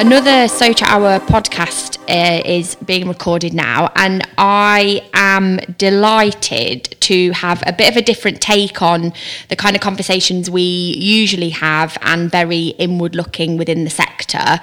another So Chat Hour podcast uh, is being recorded now, and I am delighted to have a bit of a different take on the kind of conversations we usually have and very inward looking within the sector.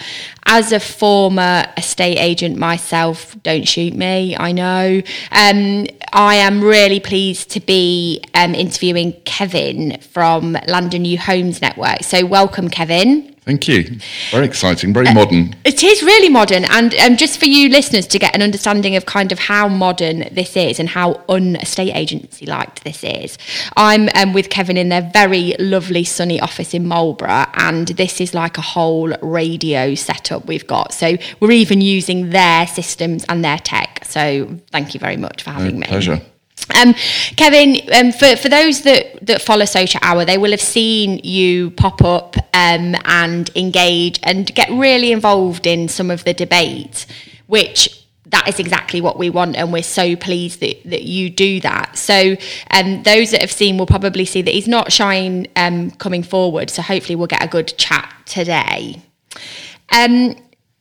As a former estate agent myself, don't shoot me, I know. Um, I am really pleased to be um, interviewing Kevin from London New Homes Network. So, welcome, Kevin. Thank you. Very exciting, very uh, modern. It is really modern. And um, just for you listeners to get an understanding of kind of how modern this is and how un estate agency liked this is, I'm um, with Kevin in their very lovely sunny office in Marlborough. And this is like a whole radio setup we've got. So we're even using their systems and their tech. So thank you very much for having Me. Pleasure. Um, Kevin, um, for, for those that, that follow So Chat Hour, they will have seen you pop up um, and engage and get really involved in some of the debate, which that is exactly what we want, and we're so pleased that, that you do that. So, um, those that have seen will probably see that he's not shying um, coming forward. So, hopefully, we'll get a good chat today. Um,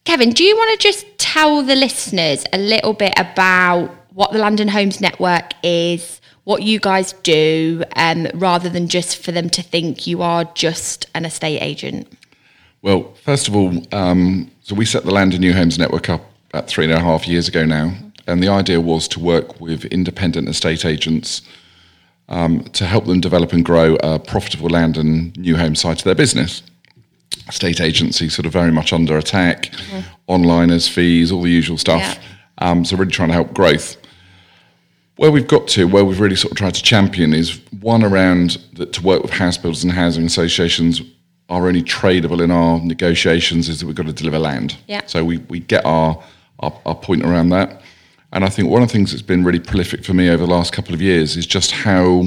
Kevin, do you want to just tell the listeners a little bit about what the London Homes Network is, what you guys do, um, rather than just for them to think you are just an estate agent? Well, first of all, um, so we set the London New Homes Network up about three and a half years ago now, and the idea was to work with independent estate agents um, to help them develop and grow a profitable land and new home side to their business. Estate agency sort of very much under attack, mm-hmm. onliners, fees, all the usual stuff. Yeah. Um, so really trying to help growth where we've got to, where we've really sort of tried to champion is one around that to work with house builders and housing associations are only tradable in our negotiations is that we've got to deliver land. Yeah. So we, we get our, our, our point around that. And I think one of the things that's been really prolific for me over the last couple of years is just how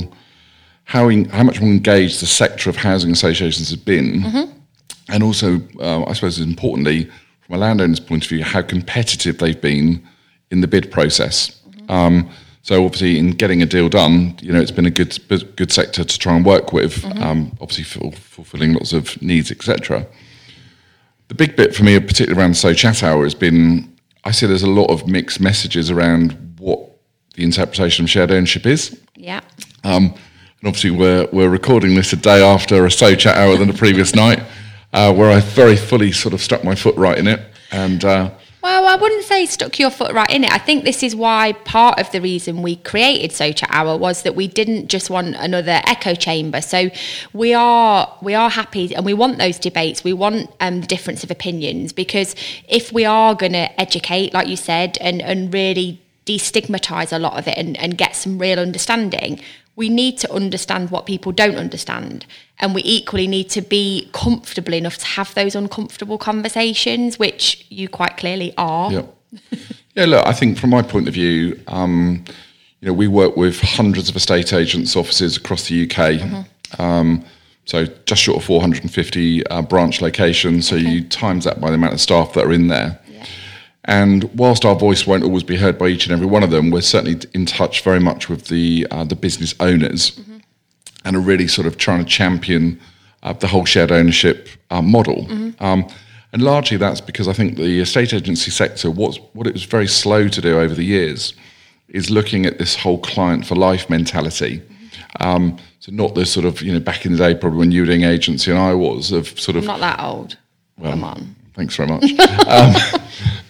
how, in, how much more engaged the sector of housing associations has been. Mm-hmm. And also, uh, I suppose importantly, from a landowner's point of view, how competitive they've been in the bid process. Mm-hmm. Um, so obviously, in getting a deal done, you know, it's been a good good sector to try and work with. Mm-hmm. Um, obviously, for, fulfilling lots of needs, etc. The big bit for me, particularly around So Chat Hour, has been I see there's a lot of mixed messages around what the interpretation of shared ownership is. Yeah. Um, and obviously, we're we're recording this a day after a So Chat Hour than the previous night, uh, where I very fully sort of stuck my foot right in it and. Uh, well, I wouldn't say stuck your foot right in it. I think this is why part of the reason we created So Chat Hour was that we didn't just want another echo chamber. So we are we are happy and we want those debates. We want um, the difference of opinions because if we are going to educate, like you said, and and really destigmatize a lot of it and, and get some real understanding, we need to understand what people don't understand. And we equally need to be comfortable enough to have those uncomfortable conversations, which you quite clearly are. Yeah. yeah, look, I think from my point of view, um, you know, we work with hundreds of estate agents' offices across the UK. Mm-hmm. Um, so just short of 450 uh, branch locations. So okay. you times that by the amount of staff that are in there. And whilst our voice won't always be heard by each and every one of them, we're certainly in touch very much with the uh, the business owners, mm-hmm. and are really sort of trying to champion uh, the whole shared ownership uh, model. Mm-hmm. Um, and largely that's because I think the estate agency sector, what's, what it was very slow to do over the years, is looking at this whole client for life mentality. Mm-hmm. Um, so not the sort of you know back in the day probably when you were doing agency and I was of sort of not that old. Well, Come on. Thanks very much. um,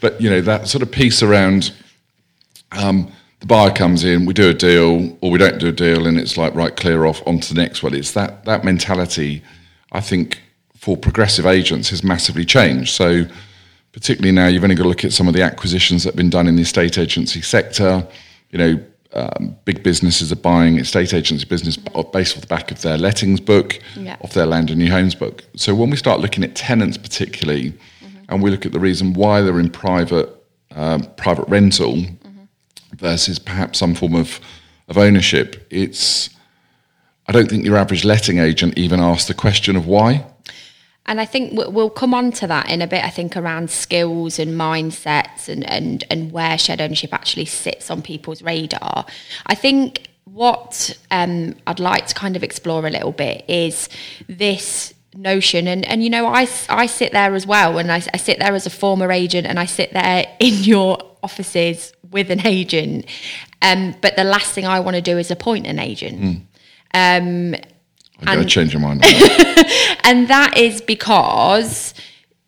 but you know that sort of piece around um, the buyer comes in, we do a deal, or we don't do a deal, and it's like right, clear off onto the next one. It's that that mentality. I think for progressive agents has massively changed. So particularly now, you've only got to look at some of the acquisitions that have been done in the estate agency sector. You know, um, big businesses are buying estate agency business based off the back of their lettings book, yeah. off their land and new homes book. So when we start looking at tenants, particularly. And we look at the reason why they're in private um, private rental mm-hmm. versus perhaps some form of of ownership, it's I don't think your average letting agent even asks the question of why. And I think we'll come on to that in a bit. I think around skills and mindsets and, and, and where shared ownership actually sits on people's radar. I think what um, I'd like to kind of explore a little bit is this notion and and you know I, I sit there as well and I, I sit there as a former agent and I sit there in your offices with an agent um but the last thing I want to do is appoint an agent Hmm. um I'm going to change your mind. That. and that is because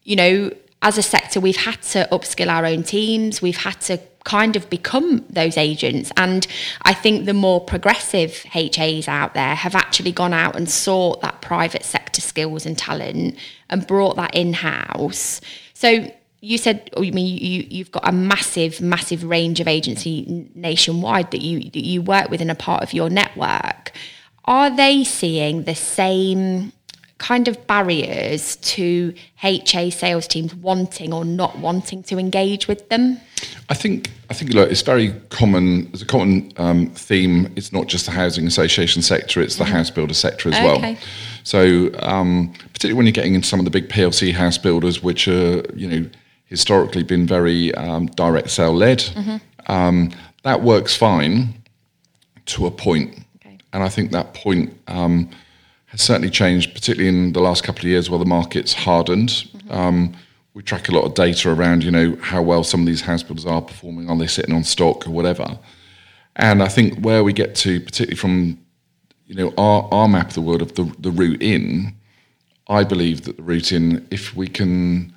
you know as a sector we've had to upskill our own teams we've had to kind of become those agents. And i think the more progressive has out there have actually gone out and sought that private sector skills and talent and brought that in-house. So you said oh, you mean you you've got a massive massive range of agency nationwide that you that you work with and a part of your network. Are they seeing the same kind of barriers to HA sales teams wanting or not wanting to engage with them? I think I think look, it's very common. There's a common um, theme. It's not just the housing association sector; it's the house builder sector as. Okay. well. So, um, particularly when you're getting into some of the big PLC house builders, which are you know historically been very um, direct sale led, Mm-hmm. um, that works fine to a point. Okay. And I think that point um, has certainly changed, particularly in the last couple of years where the market's hardened. Mm-hmm. Um, we track a lot of data around, you know, how well some of these house builders are performing. Are they sitting on stock or whatever? And I think where we get to, particularly from, you know, our, our map of the world of the, the route in, I believe that the route in, if we can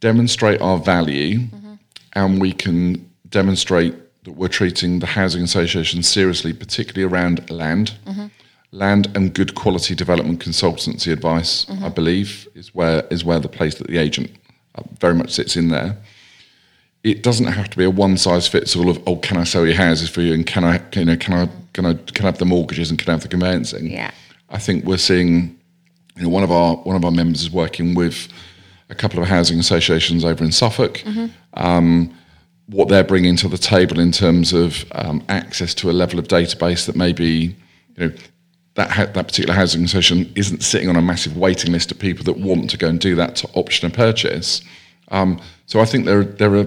demonstrate our value mm-hmm. and we can demonstrate that we're treating the housing association seriously, particularly around land, mm-hmm. Land and good quality development consultancy advice, I believe, is where is where the place that the agent uh, very much sits in there. It doesn't have to be a one size fits all of oh, can I sell your houses for you and can I you know can I can I can I have the mortgages and can I have the conveyancing? Yeah. I think we're seeing you know one of our one of our members is working with a couple of housing associations over in Suffolk. Um, what they're bringing to the table in terms of um, access to a level of database that maybe you know that ha- that particular housing association isn't sitting on a massive waiting list of people that want to go and do that to option a purchase. Um, so I think there there are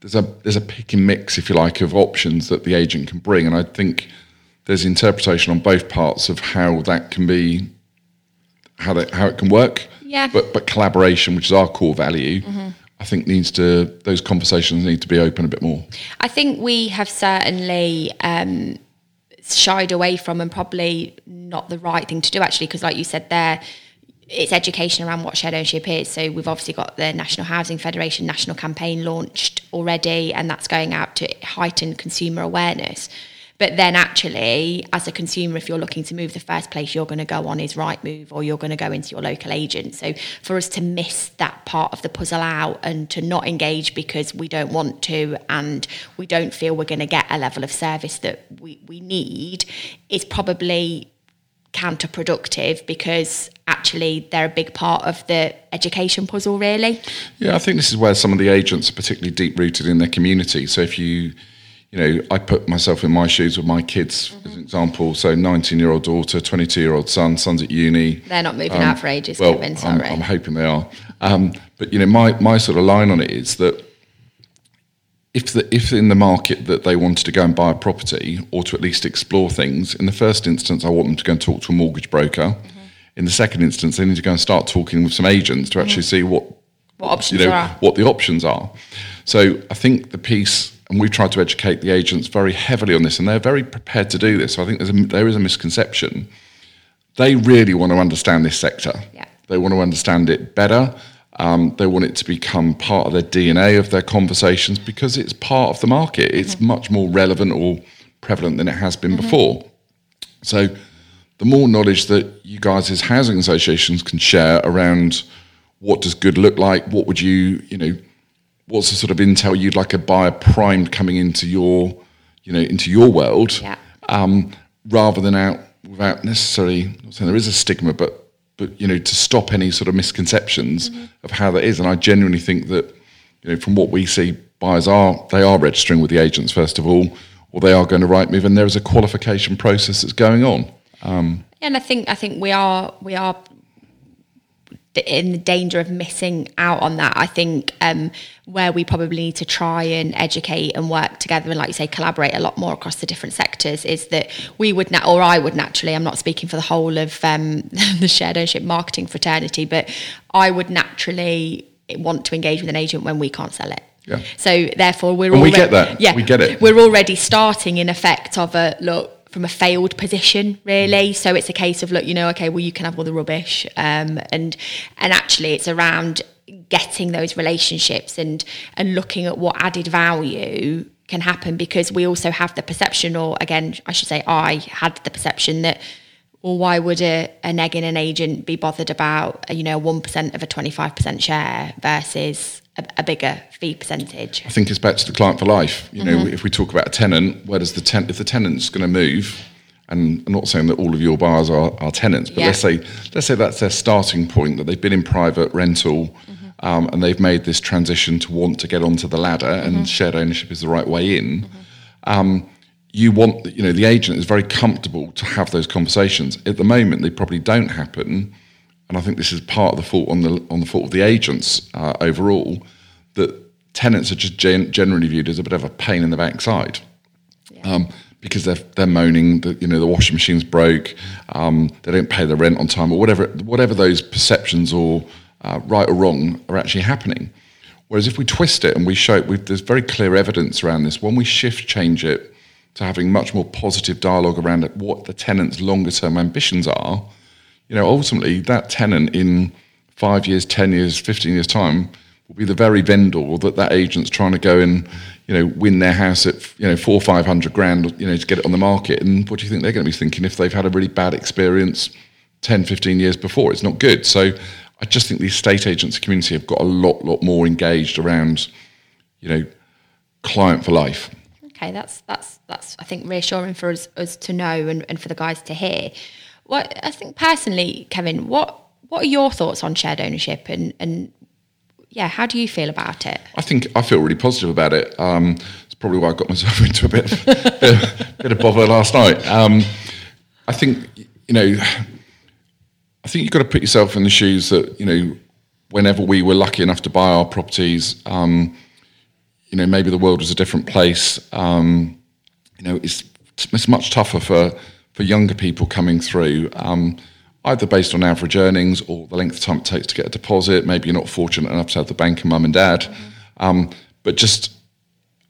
there's a there's a pick and mix, if you like, of options that the agent can bring, and I think there's interpretation on both parts of how that can be how that how it can work. Yeah. But but collaboration, which is our core value, I think needs to those conversations need to be open a bit more. I think we have certainly um, shied away from and probably not the right thing to do actually because like you said there it's education around what shared ownership is. So we've obviously got the national housing federation national campaign launched already and that's going out to heighten consumer awareness but then actually as a consumer if you're looking to move the first place you're going to go on is Rightmove or you're going to go into your local agent so for us to miss that part of the puzzle out and to not engage because we don't want to and we don't feel we're going to get a level of service that we, we need is probably counterproductive because actually they're a big part of the education puzzle really Yeah, I think this is where some of the agents are particularly deep rooted in their community. So if you, you know, I put myself in my shoes with my kids as an example. So 19 year old daughter, 22 year old son, son's at uni. they're not moving out for ages Um, Well, Kevin I'm, I'm hoping they are. Um, but you know, my my sort of line on it is that if the, if in the market that they wanted to go and buy a property or to at least explore things, in the first instance, I want them to go and talk to a mortgage broker. In the second instance, they need to go and start talking with some agents to actually see what what options you know are what the options are. So I think the piece, and we've tried to educate the agents very heavily on this, and they're very prepared to do this. So I think there's a, there is a misconception. They really want to understand this sector. Yeah. They want to understand it better. Um, they want it to become part of their DNA of their conversations because it's part of the market. It's much more relevant or prevalent than it has been before. So, the more knowledge that you guys as housing associations can share around what does good look like, what would you, you know, what's the sort of intel you'd like a buyer primed coming into your, you know, into your world, Yeah. um, rather than out without necessarily. I'm not saying there is a stigma, but but you know, to stop any sort of misconceptions of how that is. And I genuinely think that, you know, from what we see, buyers are they are registering with the agents first of all, or they are going to Rightmove, and there is a qualification process that's going on. Yeah, and I think I think we are we are in the danger of missing out on that. I think um, where we probably need to try and educate and work together and, like you say, collaborate a lot more across the different sectors is that we would, na- or I would naturally, I'm not speaking for the whole of um, the shared ownership marketing fraternity, but I would naturally want to engage with an agent when we can't sell it. Yeah. So therefore, we're And we get that. Yeah, We get it. We're already starting in effect of a look from a failed position, really. So it's a case of look, you know, okay, well, you can have all the rubbish, um, and and actually, it's around getting those relationships and and looking at what added value can happen because we also have the perception, or again, I should say, I had the perception that. Well, why would a, a neg in an agent be bothered about, you know, 1% of a 25% share versus a, a bigger fee percentage? I think it's back to the client for life. You know, Mm-hmm. if we talk about a tenant, where does the tenant, if the tenant's going to move, and I'm not saying that all of your buyers are, are tenants, but Yeah. let's say let's say that's their starting point that they've been in private rental, Mm-hmm. um, and they've made this transition to want to get onto the ladder, Mm-hmm. and shared ownership is the right way in. Um, you want, you know, the agent is very comfortable to have those conversations. At the moment, they probably don't happen, and I think this is part of the fault on the on the fault of the agents uh, overall. That tenants are just gen- generally viewed as a bit of a pain in the backside um, because they're they're moaning that you know the washing machine's broke, um, they don't pay the rent on time, or whatever whatever those perceptions or uh, right or wrong are actually happening. Whereas if we twist it and we show we there's very clear evidence around this. When we shift change it to having much more positive dialogue around it, what the tenant's longer term ambitions are, you know, ultimately that tenant in five years, ten years, fifteen years time will be the very vendor that that agent's trying to go and you know win their house at you know four five hundred grand you know to get it on the market. And what do you think they're going to be thinking if they've had a really bad experience 10, 15 years before? It's not good. So I just think the estate agency community have got a lot, lot more engaged around you know client for life. Okay, that's that's that's I think reassuring for us, us to know and, and for the guys to hear. What I think personally, Kevin, what what are your thoughts on shared ownership and and yeah, how do you feel about it? I think I feel really positive about it. Um, it's probably why I got myself into a bit of, bit of, bit of bother last night. Um, I think you know, I think you've got to put yourself in the shoes that you know, whenever we were lucky enough to buy our properties, um, you know, maybe the world was a different place. Um, you know, it's it's much tougher for for younger people coming through. Um, either based on average earnings or the length of time it takes to get a deposit. Maybe you're not fortunate enough to have the bank and mum and dad. Um, but just,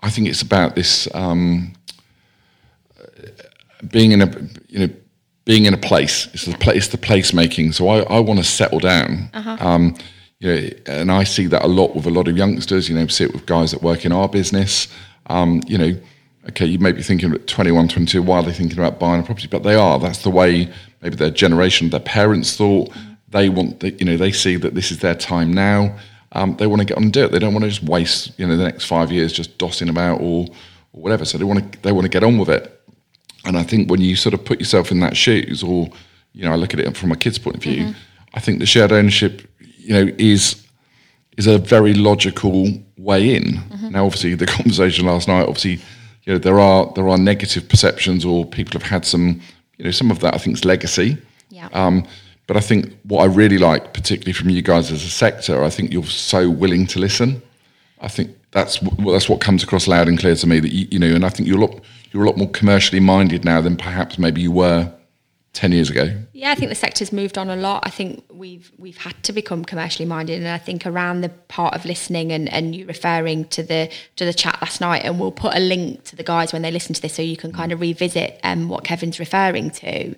I think it's about this um, being in a, you know, being in a place. It's the place, it's the place making. So I, I want to settle down. Um, you know, and I see that a lot with a lot of youngsters. You know, see it with guys that work in our business. Um, you know, okay, you may be thinking at 21, 22, why are they thinking about buying a property? But they are. That's the way maybe their generation, their parents thought. Mm-hmm. They want, the, you know, they see that this is their time now. Um, they want to get on and do it. They don't want to just waste, you know, the next five years just dossing about or, or whatever. So they want to, they want to get on with it. And I think when you sort of put yourself in that shoes, or you know, I look at it from a kid's point of view, mm-hmm. I think the shared ownership, you know, is is a very logical way in. Mm-hmm. Now, obviously, the conversation last night, obviously, you know, there are there are negative perceptions, or people have had some, you know, some of that I think is legacy. Yeah. Um, but I think what I really like, particularly from you guys as a sector, I think you're so willing to listen. I think that's what that's what comes across loud and clear to me. That you, you know, and I think you're a lot you're a lot more commercially minded now than perhaps maybe you were ten years ago. Yeah, I think the sector's moved on a lot. I think we've we've had to become commercially minded, and I think around the part of listening and, and you referring to the to the chat last night, and we'll put a link to the guys when they listen to this, so you can kind of revisit um, what Kevin's referring to.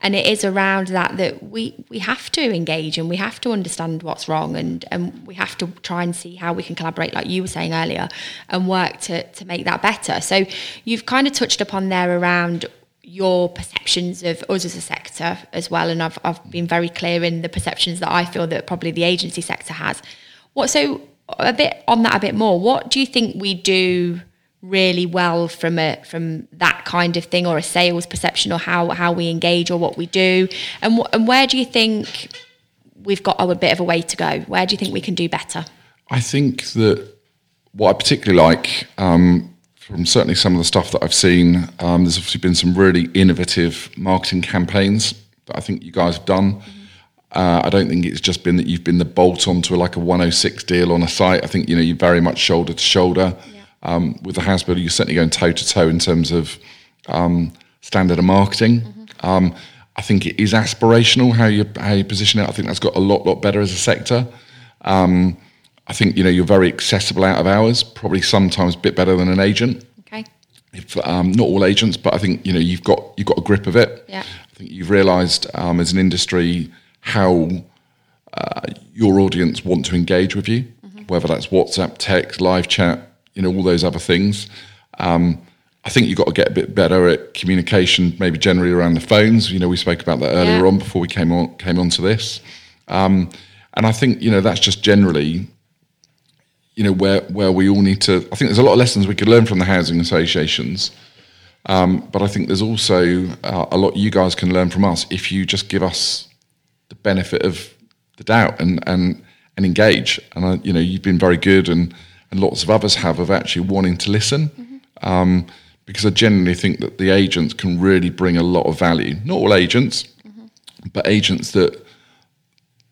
And it is around that that we we have to engage and we have to understand what's wrong, and and we have to try and see how we can collaborate, like you were saying earlier, and work to to make that better. So you've kind of touched upon there around your perceptions of us as a sector as well and I've, I've been very clear in the perceptions that I feel that probably the agency sector has. What so a bit on that a bit more what do you think we do really well from a from that kind of thing or a sales perception or how how we engage or what we do? And wh- and where do you think we've got a bit of a way to go? Where do you think we can do better? I think that what I particularly like um, from certainly some of the stuff that I've seen, um, there's obviously been some really innovative marketing campaigns that I think you guys have done. Uh, I don't think it's just been that you've been the bolt onto like a 106 deal on a site. I think you know you're very much shoulder to shoulder um, with the house builder. You're certainly going toe to toe in terms of um, standard of marketing. Um, I think it is aspirational how you how you position it. I think that's got a lot lot better as a sector. Um, I think you know you're very accessible out of hours, probably sometimes a bit better than an agent. Okay. If, um, not all agents, but I think you know you've got you've got a grip of it. Yeah. I think you've realised um, as an industry how uh, your audience want to engage with you, whether that's WhatsApp, text, live chat, you know, all those other things. Um, I think you've got to get a bit better at communication, maybe generally around the phones. You know, we spoke about that earlier Yeah. on before we came on came onto this. Um, and I think you know that's just generally you know where where we all need to. I think there's a lot of lessons we could learn from the housing associations, um, but I think there's also uh, a lot you guys can learn from us if you just give us the benefit of the doubt and and and engage. And I, you know you've been very good, and and lots of others have of actually wanting to listen. Um, because I genuinely think that the agents can really bring a lot of value. Not all agents, but agents that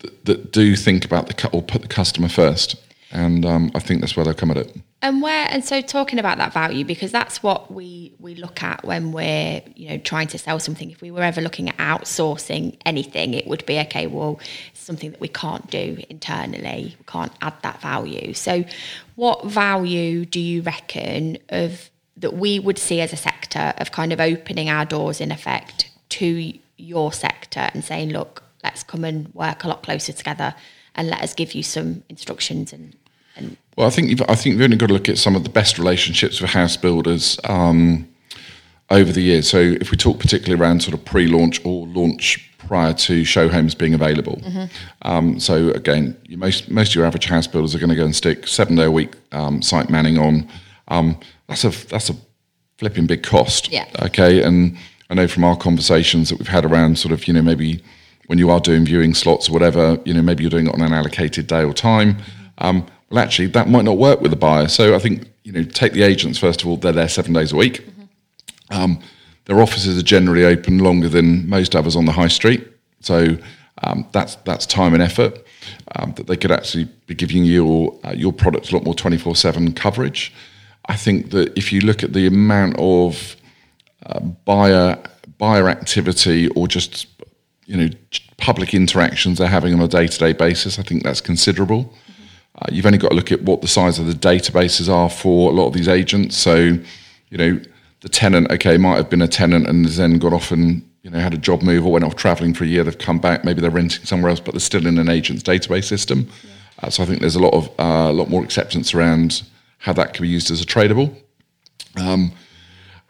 that, that do think about the or put the customer first. And um, I think that's where they'll come at it. And where and so talking about that value because that's what we we look at when we're you know trying to sell something. If we were ever looking at outsourcing anything, it would be okay. Well, something that we can't do internally. We can't add that value. So, what value do you reckon of that we would see as a sector of kind of opening our doors in effect to your sector and saying, look, let's come and work a lot closer together and let us give you some instructions and and Well, I think you've, I think you've only got to look at some of the best relationships with house builders um, over the years. So if we talk particularly around sort of pre-launch or launch prior to show homes being available. Um, so again, you, most most of your average house builders are going to go and stick seven day a week um, site manning on. Um, that's a that's a flipping big cost. Yeah. Okay, and I know from our conversations that we've had around sort of you know maybe when you are doing viewing slots or whatever, you know maybe you're doing it on an allocated day or time. Um, well, actually, that might not work with the buyer. So I think you know take the agents first of all; they're there seven days a week. Um, their offices are generally open longer than most others on the high street, so um, that's that's time and effort um, that they could actually be giving your uh, your products a lot more twenty four seven coverage. I think that if you look at the amount of uh, buyer buyer activity or just you know public interactions they're having on a day to day basis, I think that's considerable. Uh, you've only got to look at what the size of the databases are for a lot of these agents. So, you know, the tenant, okay, might have been a tenant and has then got off and, you know, had a job move or went off traveling for a year. They've come back, maybe they're renting somewhere else, but they're still in an agent's database system. Uh, so I think there's a lot of, uh, a lot more acceptance around how that can be used as a tradable. Um,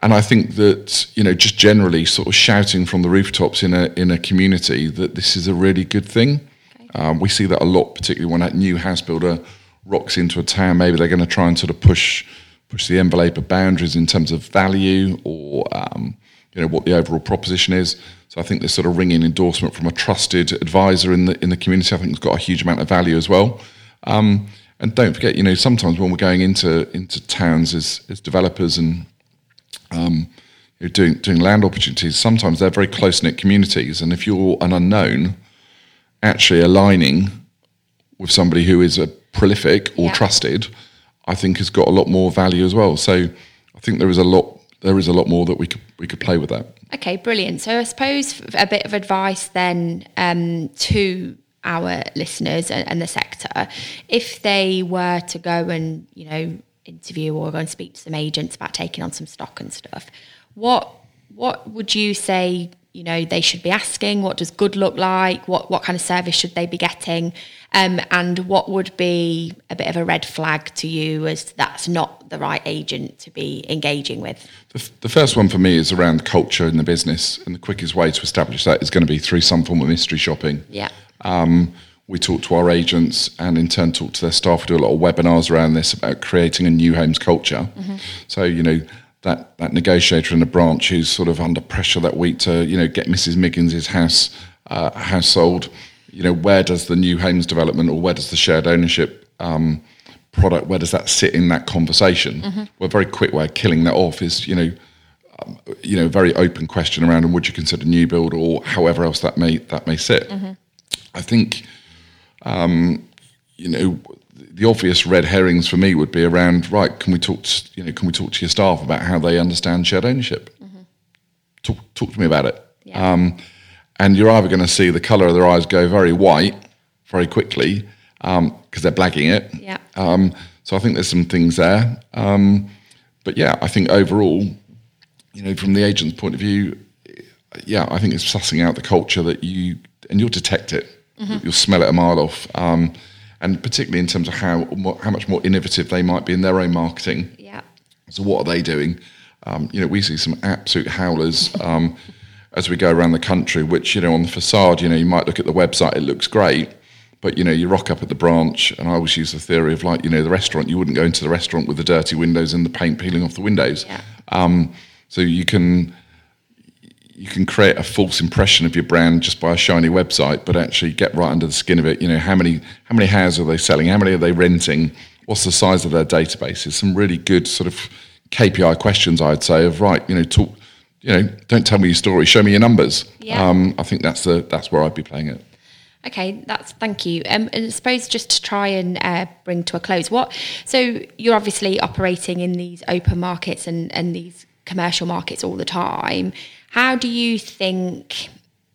and I think that you know, just generally, sort of shouting from the rooftops in a in a community that this is a really good thing. Um, we see that a lot, particularly when that new house builder rocks into a town. Maybe they're going to try and sort of push push the envelope of boundaries in terms of value or um, you know what the overall proposition is. So I think this sort of ringing endorsement from a trusted advisor in the in the community, I think, has got a huge amount of value as well. Um, and don't forget, you know, sometimes when we're going into into towns as as developers and um, doing doing land opportunities, sometimes they're very close knit communities, and if you're an unknown, actually aligning with somebody who is a prolific or Yeah. trusted, I think has got a lot more value as well. So I think there is a lot there is a lot more that we could we could play with that. Okay, brilliant. So I suppose a bit of advice then um, to our listeners and, and the sector, if they were to go and you know interview or go and speak to some agents about taking on some stock and stuff, what what would you say? You know they should be asking. What does good look like? What what kind of service should they be getting? Um, and what would be a bit of a red flag to you as that's not the right agent to be engaging with? The, f- the first one for me is around culture in the business, and the quickest way to establish that is going to be through some form of mystery shopping. Yeah. Um, we talk to our agents and in turn talk to their staff. We do a lot of webinars around this about creating a new homes culture. So, you know, that, that negotiator in the branch who's sort of under pressure that week to, you know, get Mrs. Miggins' house, uh, house sold, you know, where does the new homes development or where does the shared ownership um, product, where does that sit in that conversation? Well, a very quick way of killing that off is, you know, um, you know, very open question around, and would you consider new build or however else that may that may sit. I think, um, you know, the obvious red herrings for me would be around right. Can we talk? To, you know, can we talk to your staff about how they understand shared ownership? Mm-hmm. Talk, talk to me about it. Yeah. Um, and you're either going to see the colour of their eyes go very white very quickly because um, they're blagging it. Yeah. Um, so I think there's some things there. Um, but yeah, I think overall, you know, from the agent's point of view, yeah, I think it's sussing out the culture that you and you'll detect it. Mm-hmm. You'll smell it a mile off. Um, and particularly in terms of how how much more innovative they might be in their own marketing. Yeah. So what are they doing? Um, you know, we see some absolute howlers um, as we go around the country. Which you know, on the facade, you know, you might look at the website, it looks great, but you know, you rock up at the branch, and I always use the theory of like, you know, the restaurant. You wouldn't go into the restaurant with the dirty windows and the paint peeling off the windows. Yeah. Um, so you can you can create a false impression of your brand just by a shiny website, but actually get right under the skin of it. You know, how many how many houses are they selling? How many are they renting? What's the size of their databases? Some really good sort of KPI questions, I'd say. Of right, you know, talk. You know, don't tell me your story. Show me your numbers. Yeah. Um, I think that's the that's where I'd be playing it. Okay, that's thank you. Um, and I suppose just to try and uh, bring to a close, what? So you're obviously operating in these open markets and and these commercial markets all the time. How do you think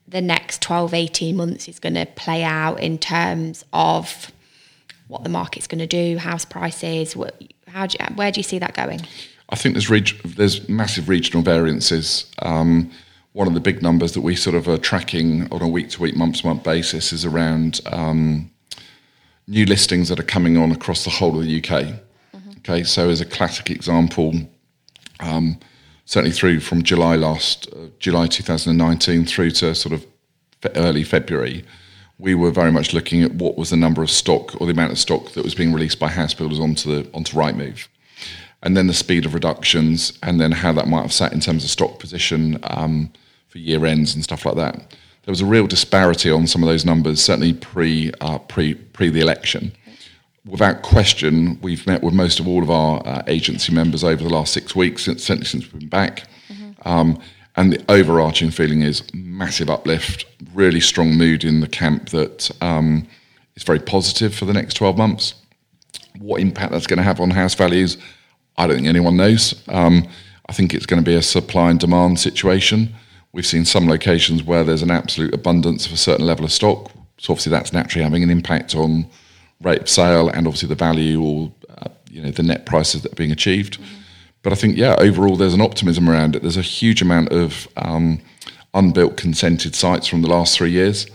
the next 12, 18 months is going to play out in terms of what the market's going to do, house prices? What, how do you, where do you see that going? I think there's reg- there's massive regional variances. Um, one of the big numbers that we sort of are tracking on a week to week, month to month basis is around um, new listings that are coming on across the whole of the UK. Mm-hmm. Okay, so as a classic example, um, certainly through from July last, uh, July 2019 through to sort of early February, we were very much looking at what was the number of stock or the amount of stock that was being released by house builders onto the onto Rightmove, and then the speed of reductions, and then how that might have sat in terms of stock position um, for year ends and stuff like that. There was a real disparity on some of those numbers, certainly pre uh, pre pre the election without question, we've met with most of all of our uh, agency members over the last six weeks, since, certainly since we've been back. Mm-hmm. Um, and the overarching feeling is massive uplift, really strong mood in the camp that um, is very positive for the next 12 months. What impact that's going to have on house values, I don't think anyone knows. Um, I think it's going to be a supply and demand situation. We've seen some locations where there's an absolute abundance of a certain level of stock. So obviously that's naturally having an impact on rate of sale and obviously the value or uh, you know the net prices that are being achieved. Mm-hmm. But I think yeah, overall there's an optimism around it. There's a huge amount of um, unbuilt consented sites from the last three years.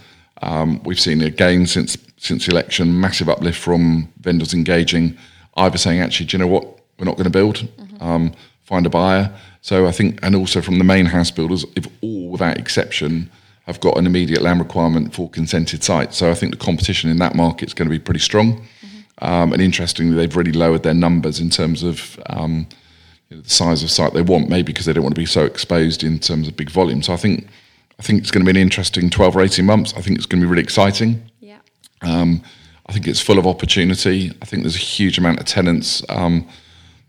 Um, we've seen again since since the election massive uplift from vendors engaging, either saying actually, do you know what, we're not going to build, mm-hmm. um, find a buyer. So I think, and also from the main house builders, if all without exception have got an immediate land requirement for consented sites. So I think the competition in that market is going to be pretty strong. Mm-hmm. Um, and interestingly, they've really lowered their numbers in terms of um, you know, the size of site they want, maybe because they don't want to be so exposed in terms of big volume. So I think I think it's going to be an interesting 12 or 18 months. I think it's going to be really exciting. Yeah. Um, I think it's full of opportunity. I think there's a huge amount of tenants um,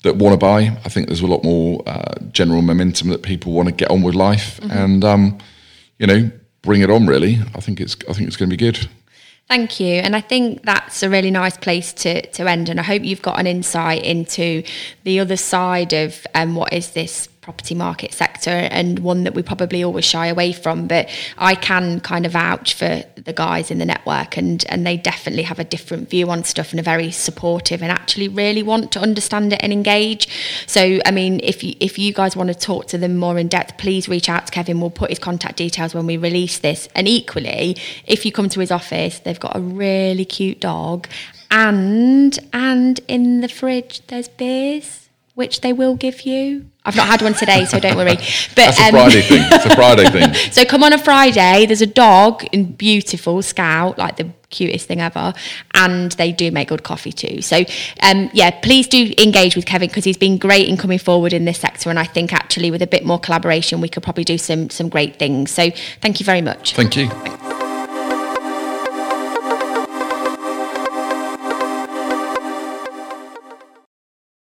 that want to buy. I think there's a lot more uh, general momentum that people want to get on with life. Mm-hmm. And, um, you know, bring it on. Really, I think it's I think it's going to be good. Thank you. And I think that's a really nice place to, to end. And I hope you've got an insight into the other side of um, what is this property market sector and one that we probably always shy away from. But I can kind of vouch for the guys in the network and and they definitely have a different view on stuff and are very supportive and actually really want to understand it and engage. So I mean if you if you guys want to talk to them more in depth, please reach out to Kevin. We'll put his contact details when we release this. And equally, if you come to his office, they've got a really cute dog and and in the fridge there's beers which they will give you. I've not had one today, so don't worry. But That's a um, Friday thing. It's a Friday thing. so come on a Friday. There's a dog in beautiful Scout, like the cutest thing ever, and they do make good coffee too. So um, yeah, please do engage with Kevin because he's been great in coming forward in this sector, and I think actually with a bit more collaboration, we could probably do some some great things. So thank you very much. Thank you.